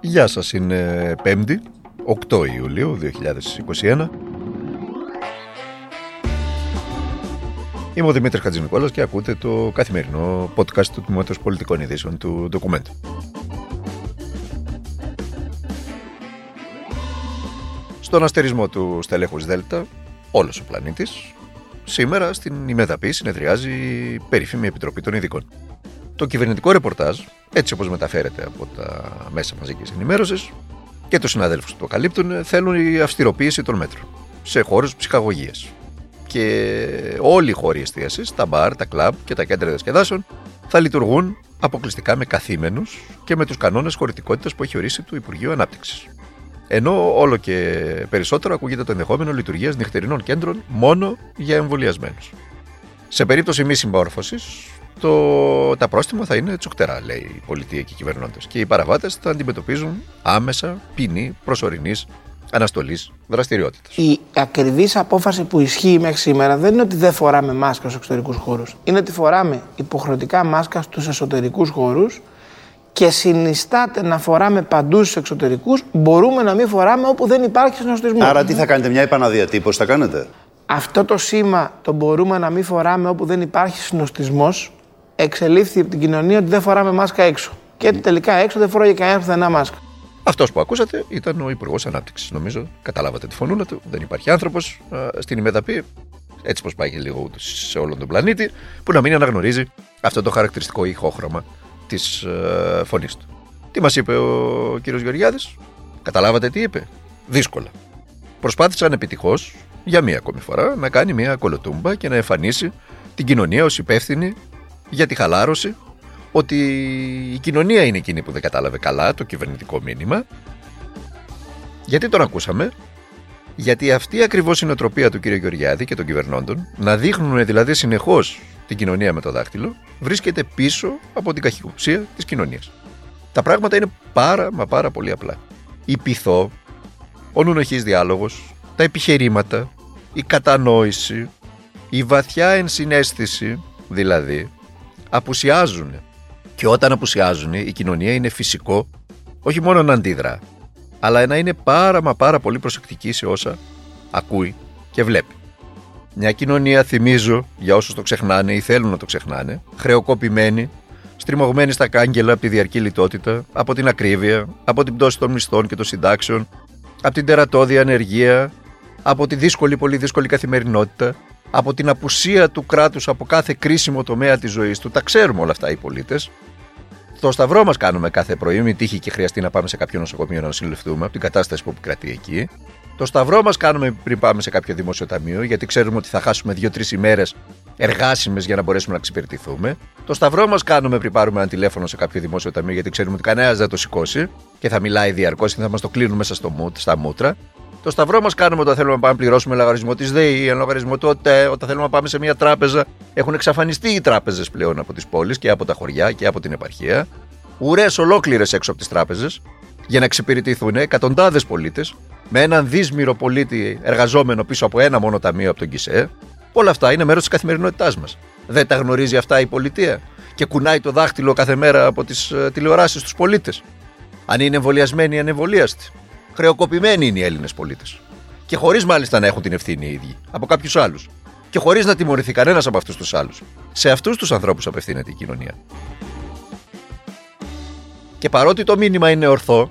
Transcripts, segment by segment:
Γεια σας, είναι 5η, 8 Ιουλίου 2021. Είμαι ο Δημήτρης Χατζηνικόλας και ακούτε το καθημερινό podcast του Τμήματος Πολιτικών Ειδήσεων του Document. Στον αστερισμό του στελέχους Δέλτα, όλος ο πλανήτης, σήμερα στην ημεδαπή συνεδριάζει η περίφημη Επιτροπή των Ειδικών. Το κυβερνητικό ρεπορτάζ, έτσι όπως μεταφέρεται από τα μέσα μαζικής ενημέρωσης και τους συναδέλφους που το καλύπτουν, θέλουν η αυστηροποίηση των μέτρων σε χώρους ψυχαγωγίας. Και όλοι οι χώροι εστίασης, τα μπαρ, τα κλαμπ και τα κέντρα διασκεδάσεων θα λειτουργούν αποκλειστικά με καθήμενους και με τους κανόνες χωρητικότητας που έχει ορίσει το Υπουργείο Ανάπτυξης. Ενώ όλο και περισσότερο ακούγεται το ενδεχόμενο λειτουργίας νυχτερινών κέντρων μόνο για εμβολιασμένους. Σε περίπτωση μη συμμόρφωσης, το, τα πρόστιμα θα είναι τσουχτερά, λέει η πολιτεία και οι κυβερνώντες. Και οι παραβάτες θα αντιμετωπίζουν άμεσα ποινή προσωρινής αναστολής δραστηριότητας. Η ακριβής απόφαση που ισχύει μέχρι σήμερα δεν είναι ότι δεν φοράμε μάσκα στους εξωτερικούς χώρους. Είναι ότι φοράμε υποχρεωτικά μάσκα στους εσωτερικούς χώρους και συνιστάται να φοράμε παντού στους εξωτερικούς, μπορούμε να μην φοράμε όπου δεν υπάρχει συνοστισμός. Άρα τι θα κάνετε, μια επαναδιατύπωση θα κάνετε; Αυτό το σήμα το μπορούμε να μην φοράμε όπου δεν υπάρχει συνοστισμός εξελίφθη από την κοινωνία ότι δεν φοράμε μάσκα έξω. Και τελικά έξω δεν φοράει κανένα πουθενά μάσκα. Αυτός που ακούσατε ήταν ο Υπουργός Ανάπτυξης. Νομίζω καταλάβατε τη φωνούλα του. Δεν υπάρχει άνθρωπος στην ημεδαπή, έτσι πως πάει και λίγο σε όλον τον πλανήτη, που να μην αναγνωρίζει αυτό το χαρακτηριστικό ηχόχρωμα της ε, φωνής του. Τι μας είπε ο κύριος Γεωργιάδης, Καταλάβατε τι είπε; Δύσκολα. Προσπάθησαν επιτυχώς για μία ακόμη φορά να κάνει μία κολοτούμπα και να εμφανίσει την κοινωνία ως υπεύθυνη για τη χαλάρωση ότι η κοινωνία είναι εκείνη που δεν κατάλαβε καλά το κυβερνητικό μήνυμα. Γιατί τον ακούσαμε, γιατί αυτή ακριβώς η νοοτροπία του κ. Γεωργιάδη και των κυβερνώντων, να δείχνουν δηλαδή συνεχώς την κοινωνία με το δάχτυλο, βρίσκεται πίσω από την καχυποψία της κοινωνίας. Τα πράγματα είναι πάρα μα πάρα πολύ απλά. Η πειθό, ο νουνοχής διάλογος, τα επιχειρήματα, η κατανόηση, η βαθιά ενσυναίσθηση, δηλαδή, απουσιάζουν. Και όταν απουσιάζουν, η κοινωνία είναι φυσικό όχι μόνο να αντίδρα, αλλά να είναι πάρα μα πάρα πολύ προσεκτική σε όσα ακούει και βλέπει. Μια κοινωνία, θυμίζω, για όσους το ξεχνάνε ή θέλουν να το ξεχνάνε, χρεοκοπημένη, στριμωγμένη στα κάγκελα από τη διαρκή λιτότητα, από την ακρίβεια, από την πτώση των μισθών και των συντάξεων, από την τερατώδη ανεργία, από τη δύσκολη, πολύ δύσκολη καθημερινότητα, από την απουσία του κράτους από κάθε κρίσιμο τομέα της ζωής του. Τα ξέρουμε όλα αυτά οι πολίτες. Το σταυρό μας κάνουμε κάθε πρωί, μην τύχει και χρειαστεί να πάμε σε κάποιο νοσοκομείο να νοσηλευτούμε από την κατάσταση που επικρατεί εκεί. Το σταυρό μας κάνουμε πριν πάμε σε κάποιο δημόσιο ταμείο, γιατί ξέρουμε ότι θα χάσουμε δύο-τρεις ημέρες εργάσιμες για να μπορέσουμε να εξυπηρετηθούμε. Το σταυρό μας κάνουμε πριν πάρουμε ένα τηλέφωνο σε κάποιο δημόσιο ταμείο, γιατί ξέρουμε ότι κανένας δεν το σηκώσει και θα μιλάει διαρκώς και θα μας το κλείνουν μέσα στο, στα μούτρα. Το σταυρό μας κάνουμε όταν θέλουμε να πάμε να πληρώσουμε λογαριασμό της ΔΕΗ, ένα λογαριασμό του ΟΤΕ, όταν θέλουμε να πάμε σε μια τράπεζα. Έχουν εξαφανιστεί οι τράπεζες πλέον από τις πόλεις και από τα χωριά και από την επαρχία. Ουρές ολόκληρες έξω από τις τράπεζες για να εξυπηρετηθούν εκατοντάδες πολίτες με έναν δύσμηρο πολίτη εργαζόμενο πίσω από ένα μόνο ταμείο από τον Κισέ. Όλα αυτά είναι μέρος της καθημερινότητάς μας. Δεν τα γνωρίζει αυτά η πολιτεία και κουνάει το δάχτυλο κάθε μέρα από τις ε, τηλεοράσεις στου πολίτες. Αν είναι εμβολιασμένοι ή ανεμβολίαστοι. Χρεοκοπημένοι είναι οι Έλληνες πολίτες. Και χωρίς μάλιστα να έχουν την ευθύνη οι ίδιοι από κάποιους άλλους. Και χωρίς να τιμωρηθεί κανένας από αυτούς τους άλλους. Σε αυτούς τους ανθρώπους απευθύνεται η κοινωνία. Και παρότι το μήνυμα είναι ορθό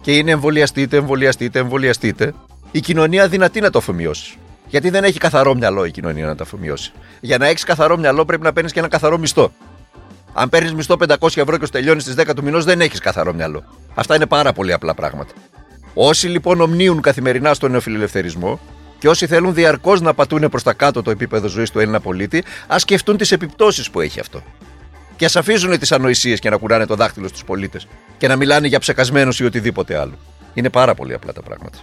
και είναι εμβολιαστείτε, εμβολιαστείτε, εμβολιαστείτε, η κοινωνία δυνατή να το αφομοιώσει. Γιατί δεν έχει καθαρό μυαλό η κοινωνία να το αφομοιώσει. Για να έχεις καθαρό μυαλό πρέπει να παίρνεις και ένα καθαρό μισθό. Αν παίρνεις μισθό 500 ευρώ και τελειώνει στις 10 του μηνός, δεν έχεις καθαρό μυαλό. Αυτά είναι πάρα πολύ απλά πράγματα. Όσοι λοιπόν ομνίουν καθημερινά στον νεοφιλελευθερισμό και όσοι θέλουν διαρκώς να πατούν προς τα κάτω το επίπεδο ζωής του Έλληνα πολίτη, ας σκεφτούν τις επιπτώσεις που έχει αυτό. Και ας αφήσουν τις ανοησίες και να κουράνε το δάχτυλο στους πολίτες και να μιλάνε για ψεκασμένους ή οτιδήποτε άλλο. Είναι πάρα πολύ απλά τα πράγματα.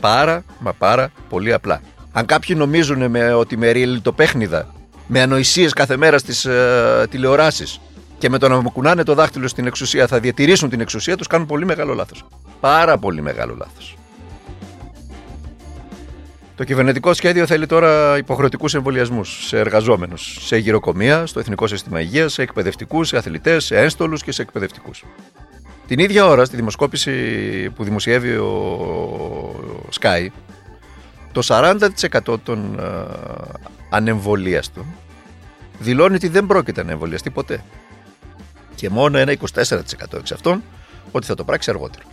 Πάρα, μα πάρα πολύ απλά. Αν κάποιοι νομίζουν με ότι με ριλιτοπέχνιδα, με ανοησίες κάθε μέρα στις ε, τηλεοράσεις και με το να μου κουνάνε το δάχτυλο στην εξουσία θα διατηρήσουν την εξουσία τους, κάνουν πολύ μεγάλο λάθος. Πάρα πολύ μεγάλο λάθος. Το κυβερνητικό σχέδιο θέλει τώρα υποχρεωτικούς εμβολιασμούς σε εργαζόμενους, σε γυροκομεία, στο Εθνικό Σύστημα Υγείας, σε εκπαιδευτικούς, σε αθλητές, σε ένστολους και σε εκπαιδευτικούς. Την ίδια ώρα, στη δημοσκόπηση που δημοσιεύει ο Sky, το 40% των ε, ανεμβολίαστων δηλώνει ότι δεν πρόκειται να εμβολιαστεί ποτέ. Και μόνο ένα 24% εξ αυτών ότι θα το πράξει αργότερο.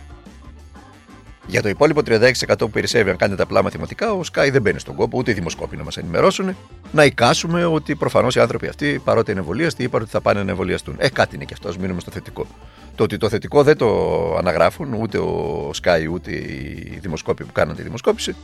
Για το υπόλοιπο 36% που περισσεύει, αν κάνετε απλά μαθηματικά, ο Sky δεν μπαίνει στον κόπο, ούτε οι δημοσκόποι να μας ενημερώσουν, να εικάσουμε ότι προφανώς οι άνθρωποι αυτοί, παρότι είναι εμβολίαστοι, είπαν ότι θα πάνε να εμβολιαστούν. Ε, κάτι είναι και αυτός, α μείνουμε στο θετικό. Το ότι το θετικό δεν το αναγράφουν ούτε ο Sky ούτε οι δημοσκόποι που κάναν τη δημοσκόπηση,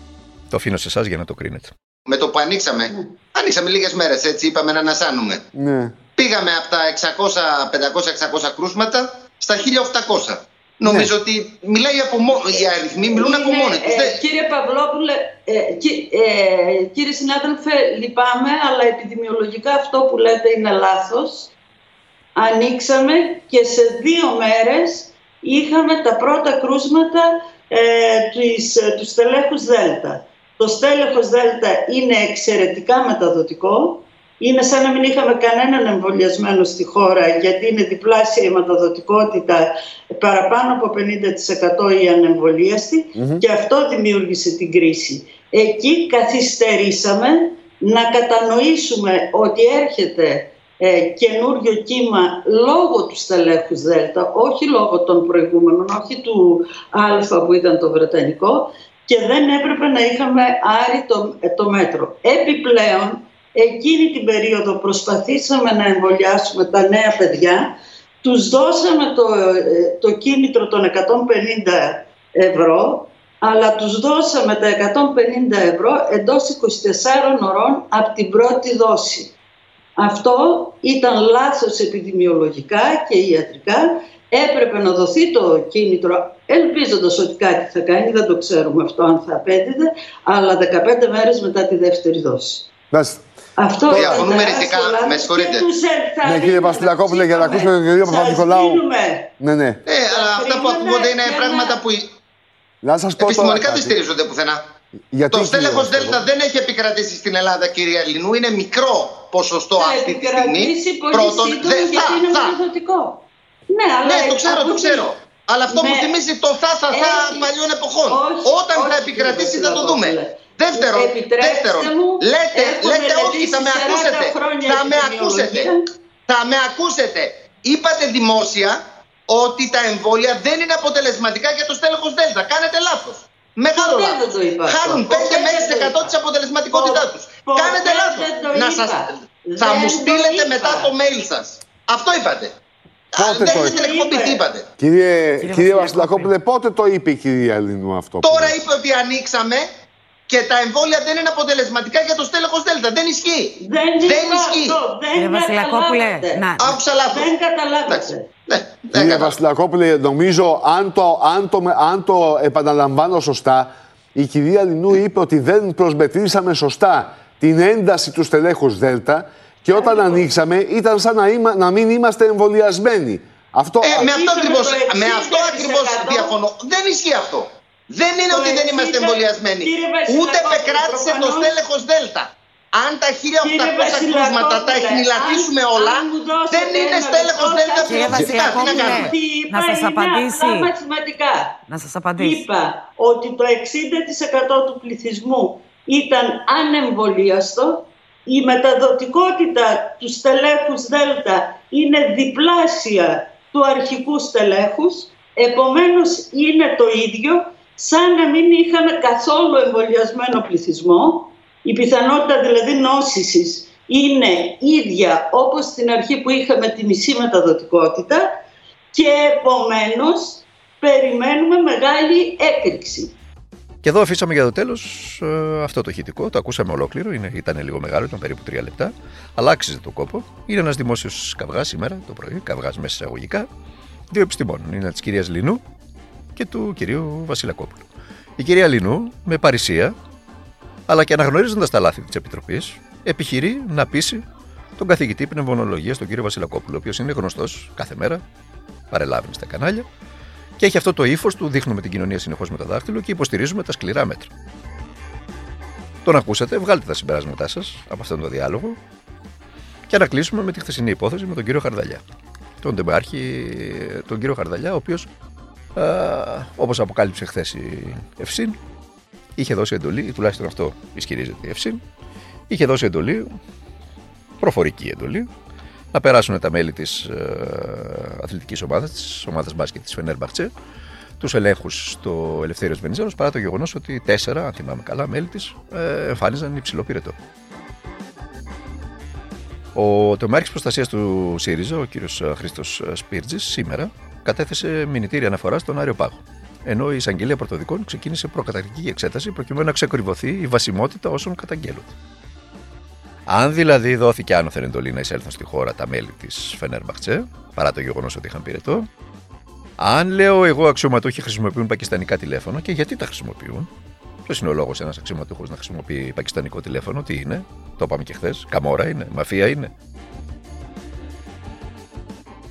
το αφήνω σε εσάς για να το κρίνετε. Με το που ανοίξαμε, ανοίξαμε λίγες μέρες έτσι, είπαμε να ανασάνουμε. Ναι. Πήγαμε από τα 600, 500, 600 κρούσματα στα 1800. Νομίζω ότι μιλάει από μό- οι αριθμοί μιλούν από Είναι, μόνοι τους. ε, κύριε Παυλόπουλε, ε, κυ- ε, κύριε συνάδελφε, λυπάμαι, αλλά επιδημιολογικά αυτό που λέτε είναι λάθος. Ανοίξαμε και σε δύο μέρες είχαμε τα πρώτα κρούσματα ε, της, ε, του στελέχους Δέλτα. Το στέλεχος Δέλτα είναι εξαιρετικά μεταδοτικό. Είναι σαν να μην είχαμε κανέναν εμβολιασμένο στη χώρα γιατί είναι διπλάσια η μεταδοτικότητα, παραπάνω από 50% οι ανεμβολίαστοι και αυτό δημιούργησε την κρίση. Εκεί καθυστερήσαμε να κατανοήσουμε ότι έρχεται ε, καινούριο κύμα λόγω του στελέχους Δέλτα, όχι λόγω των προηγούμενων, όχι του Α που ήταν το Βρετανικό και δεν έπρεπε να είχαμε άρει το, ε, το μέτρο. Επιπλέον, εκείνη την περίοδο προσπαθήσαμε να εμβολιάσουμε τα νέα παιδιά, τους δώσαμε το, ε, το κίνητρο των 150 ευρώ, αλλά τους δώσαμε τα 150 ευρώ εντός 24 ωρών από την πρώτη δόση. Αυτό ήταν λάθος επιδημιολογικά και ιατρικά. Έπρεπε να δοθεί το κίνητρο, ελπίζοντας ότι κάτι θα κάνει, δεν το ξέρουμε αυτό αν θα απέδιδε, αλλά 15 μέρες μετά τη δεύτερη δόση. Μάλιστα. Αυτό ήταν Διαφωνούμε τεράστιο ρητικά. λάθος Με συγχωρείτε. και τους ενθαρρύνουμε, Ναι, κύριε τους Βασιλακόπουλε, για να είπαμε. ακούσουμε τον κύριο Σας Παπα-Νικολάου. δίνουμε. Ναι, ναι. Ε, αλλά αυτά που ακούγονται είναι πράγματα που Να σας πω τώρα. επιστημονικά δεν κάτι. στηρίζονται πουθενά. Γιατί, το κύριε στέλεχος Βασιλακόπουλε; Δέλτα δεν έχει επικρατήσει στην Ελλάδα, κύριε Ελληνού. Είναι μικρό ποσοστό Θα αυτή τη στιγμή. επικρατήσει πολύ Πρώτον, σύντομα δεν θα, γιατί είναι θα. μεταδοτικό. Ναι, αλλά Ναι, το ξέρω, το ακούτε- ξέρω. Αλλά αυτό μου με- θυμίζει το θα, θα, θα Έχει- παλιών εποχών. Όχι, Όταν θα όχι, επικρατήσει κύριε θα το δούμε. Βασιλακόπουλε. Δεύτερον, Επιτρέψτε δεύτερον μου, λέτε, έχω λέτε όχι, μελετήσει θα με 40 ακούσετε. χρόνια Θα με επιδημιολογία. ακούσετε. Θα με ακούσετε. Είπατε δημόσια ότι τα εμβόλια δεν είναι αποτελεσματικά για το στέλεχος Δέλτα. Κάνετε λάθος. Μεγάλο Ποτέ λάθος. δεν το είπα αυτό. Χάνουν 5 Ποτέ με δεν το 6% είπα. της αποτελεσματικότητάς τους. Ποτέ Κάνετε λάθος. δεν το Να είπα. σας... Θα Δεν μου το στείλετε είπα. μετά το mail σας. Αυτό είπατε. Πότε Αν το δεν είπα. την εκπομπή, τι είπατε. Κύριε, Κύριε κύριε Βασιλακόπουλε. Βασιλακόπουλε, πότε το είπε η κυρία Ελληνού αυτό. που Τώρα λέει; είπε ότι ανοίξαμε και τα εμβόλια δεν είναι αποτελεσματικά για το στέλεχος Δέλτα. Δεν ισχύει. Δεν, Δεν είπα ισχύει. αυτό. Δεν Κύριε Βασιλακόπουλε, καταλάβατε. να- Άκουσα λάθος. Δεν καταλάβατε. Εντάξει. Ναι, δεν Κύριε κατάλαβα. Βασιλακόπουλε, νομίζω αν το, αν, το, αν το επαναλαμβάνω σωστά, η κυρία Λινού είπε ότι δεν προσμετρήσαμε σωστά την ένταση του στελέχους Δέλτα και όταν ανοίξαμε ήταν σαν να, είμα, να μην είμαστε εμβολιασμένοι. Αυτό, Ε, με αυτό Είπαμε ακριβώς, το με αυτό 60% ακριβώς διαφωνώ. Δεν ισχύει αυτό. Δεν είναι Το ότι δεν είμαστε 60% εμβολιασμένοι. κύριε Βασιλακόπουλε, Ούτε επεκράτησε το προφανώς- στέλεχος Δέλτα. Αν τα 1800 Βασιλακόπουλε, κρούσματα τα αν- εχνηλατήσουμε αν όλα, μου δώσετε δεν είναι ένα στέλεχος λεπτό, Δέλτα θα Κύριε σας φυσικά. Τι να Βασιλακόπουλε, κάνουμε; Τι να είπα σας είναι απαντήσει. απλά μαθηματικά. Να σας απαντήσει. Είπα ότι το 60% του πληθυσμού ήταν ανεμβολίαστο, η μεταδοτικότητα του στελέχους Δέλτα είναι διπλάσια του αρχικού στελέχους, επομένως είναι το ίδιο σαν να μην είχαμε καθόλου εμβολιασμένο πληθυσμό. Η πιθανότητα δηλαδή νόσησης είναι ίδια όπως στην αρχή που είχαμε τη μισή μεταδοτικότητα και επομένως περιμένουμε μεγάλη έκρηξη. Και εδώ αφήσαμε για το τέλος αυτό το ηχητικό. Το ακούσαμε ολόκληρο. Είναι, ήταν λίγο μεγάλο, ήταν περίπου τρία λεπτά. Αλλά άξιζε το κόπο. Είναι ένας δημόσιος καυγάς σήμερα το πρωί. Καυγάς μέσα εισαγωγικά. Δύο επιστημόνων. Είναι της κυρίας Λινού και του κυρίου Βασιλακόπουλου. Η κυρία Λινού με παρησία, αλλά και αναγνωρίζοντας τα λάθη της Επιτροπής, επιχειρεί να πείσει τον καθηγητή πνευμονολογίας, τον κύριο Βασιλακόπουλο, ο οποίος είναι γνωστός κάθε μέρα, παρελάβει στα κανάλια, και έχει αυτό το ύφος του, δείχνουμε την κοινωνία συνεχώς με το δάχτυλο και υποστηρίζουμε τα σκληρά μέτρα. Τον ακούσατε, βγάλτε τα συμπεράσματά σας από αυτόν τον διάλογο και να κλείσουμε με τη χθεσινή υπόθεση με τον κύριο Χαρδαλιά. τον Ντεμπάρχη, τον κύριο Χαρδαλιά, ο οποίος, όπως αποκάλυψε χθες η Ευσύν, είχε δώσει εντολή, ή τουλάχιστον αυτό ισχυρίζεται η Ευσύν, είχε δώσει εντολή, προφορική εντολή, να περάσουν τα μέλη της ε, αθλητικής ομάδας, της ομάδας μπάσκετ της Φενέρ Μπαχτσέ, τους ελέγχους στο Ελευθέριος Βενιζέλος, παρά το γεγονός ότι τέσσερα, αν θυμάμαι καλά, μέλη της ε, εμφάνιζαν υψηλό πυρετό. Ο τομέα προστασίας του ΣΥΡΙΖΑ, ο κύριος Χρήστος Σπίρτζης, σήμερα κατέθεσε μηνυτήρια αναφορά στον Άριο Πάγο. Ενώ η εισαγγελία πρωτοδικών ξεκίνησε προκαταρκτική εξέταση προκειμένου να ξεκορυβωθεί η βασιμότητα όσων καταγγέλλονται. Αν δηλαδή δόθηκε άνωθεν εντολή να εισέλθουν στη χώρα τα μέλη της Φενέρμπαχτσε, παρά το γεγονός ότι είχαν πυρετό, αν λέω εγώ αξιωματούχοι χρησιμοποιούν πακιστανικά τηλέφωνα και γιατί τα χρησιμοποιούν, Ποιος είναι ο λόγος ένας αξιωματούχος να χρησιμοποιεί πακιστανικό τηλέφωνο, τι είναι, το είπαμε και χθες, καμόρα είναι, μαφία είναι;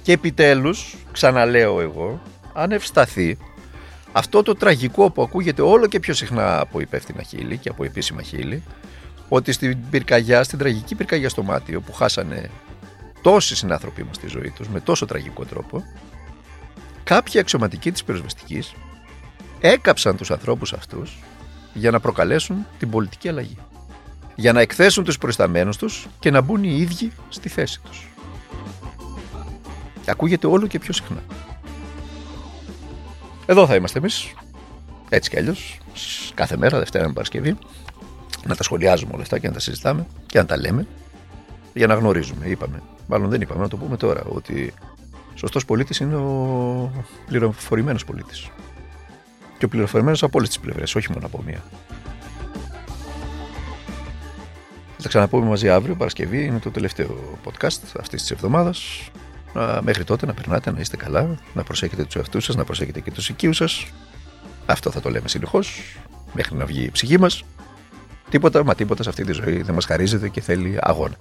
Και επιτέλους, ξαναλέω εγώ, αν ευσταθεί αυτό το τραγικό που ακούγεται όλο και πιο συχνά από υπεύθυνα χείλη και από επίσημα χείλη, ότι στην πυρκαγιά, στην τραγική πυρκαγιά στο μάτιο που χάσανε τόσοι συνάνθρωποι μας στη ζωή τους με τόσο τραγικό τρόπο, κάποιοι αξιωματικοί της πυροσβεστικής έκαψαν τους ανθρώπους αυτούς για να προκαλέσουν την πολιτική αλλαγή. Για να εκθέσουν τους προϊσταμένους τους και να μπουν οι ίδιοι στη θέση τους. Ακούγεται όλο και πιο συχνά. Εδώ θα είμαστε εμείς, έτσι κι αλλιώς, κάθε μέρα, Δευτέρα με Παρασκευή, να τα σχολιάζουμε όλα αυτά και να τα συζητάμε και να τα λέμε για να γνωρίζουμε. Είπαμε, μάλλον δεν είπαμε, να το πούμε τώρα, ότι σωστός πολίτης είναι ο πληροφορημένος πολίτης. Και ο πληροφορημένος από όλες τις πλευρές, όχι μόνο από μία. Θα τα ξαναπούμε μαζί αύριο, Παρασκευή, είναι το τελευταίο podcast αυτής της εβδομάδας. Μέχρι τότε να περνάτε, να είστε καλά, να προσέχετε τους εαυτούς σας, να προσέχετε και τους οικείους σας. Αυτό θα το λέμε συνεχώς, μέχρι να βγει η ψυχή μας. Τίποτα, μα τίποτα σε αυτή τη ζωή δεν μας χαρίζεται και θέλει αγώνα.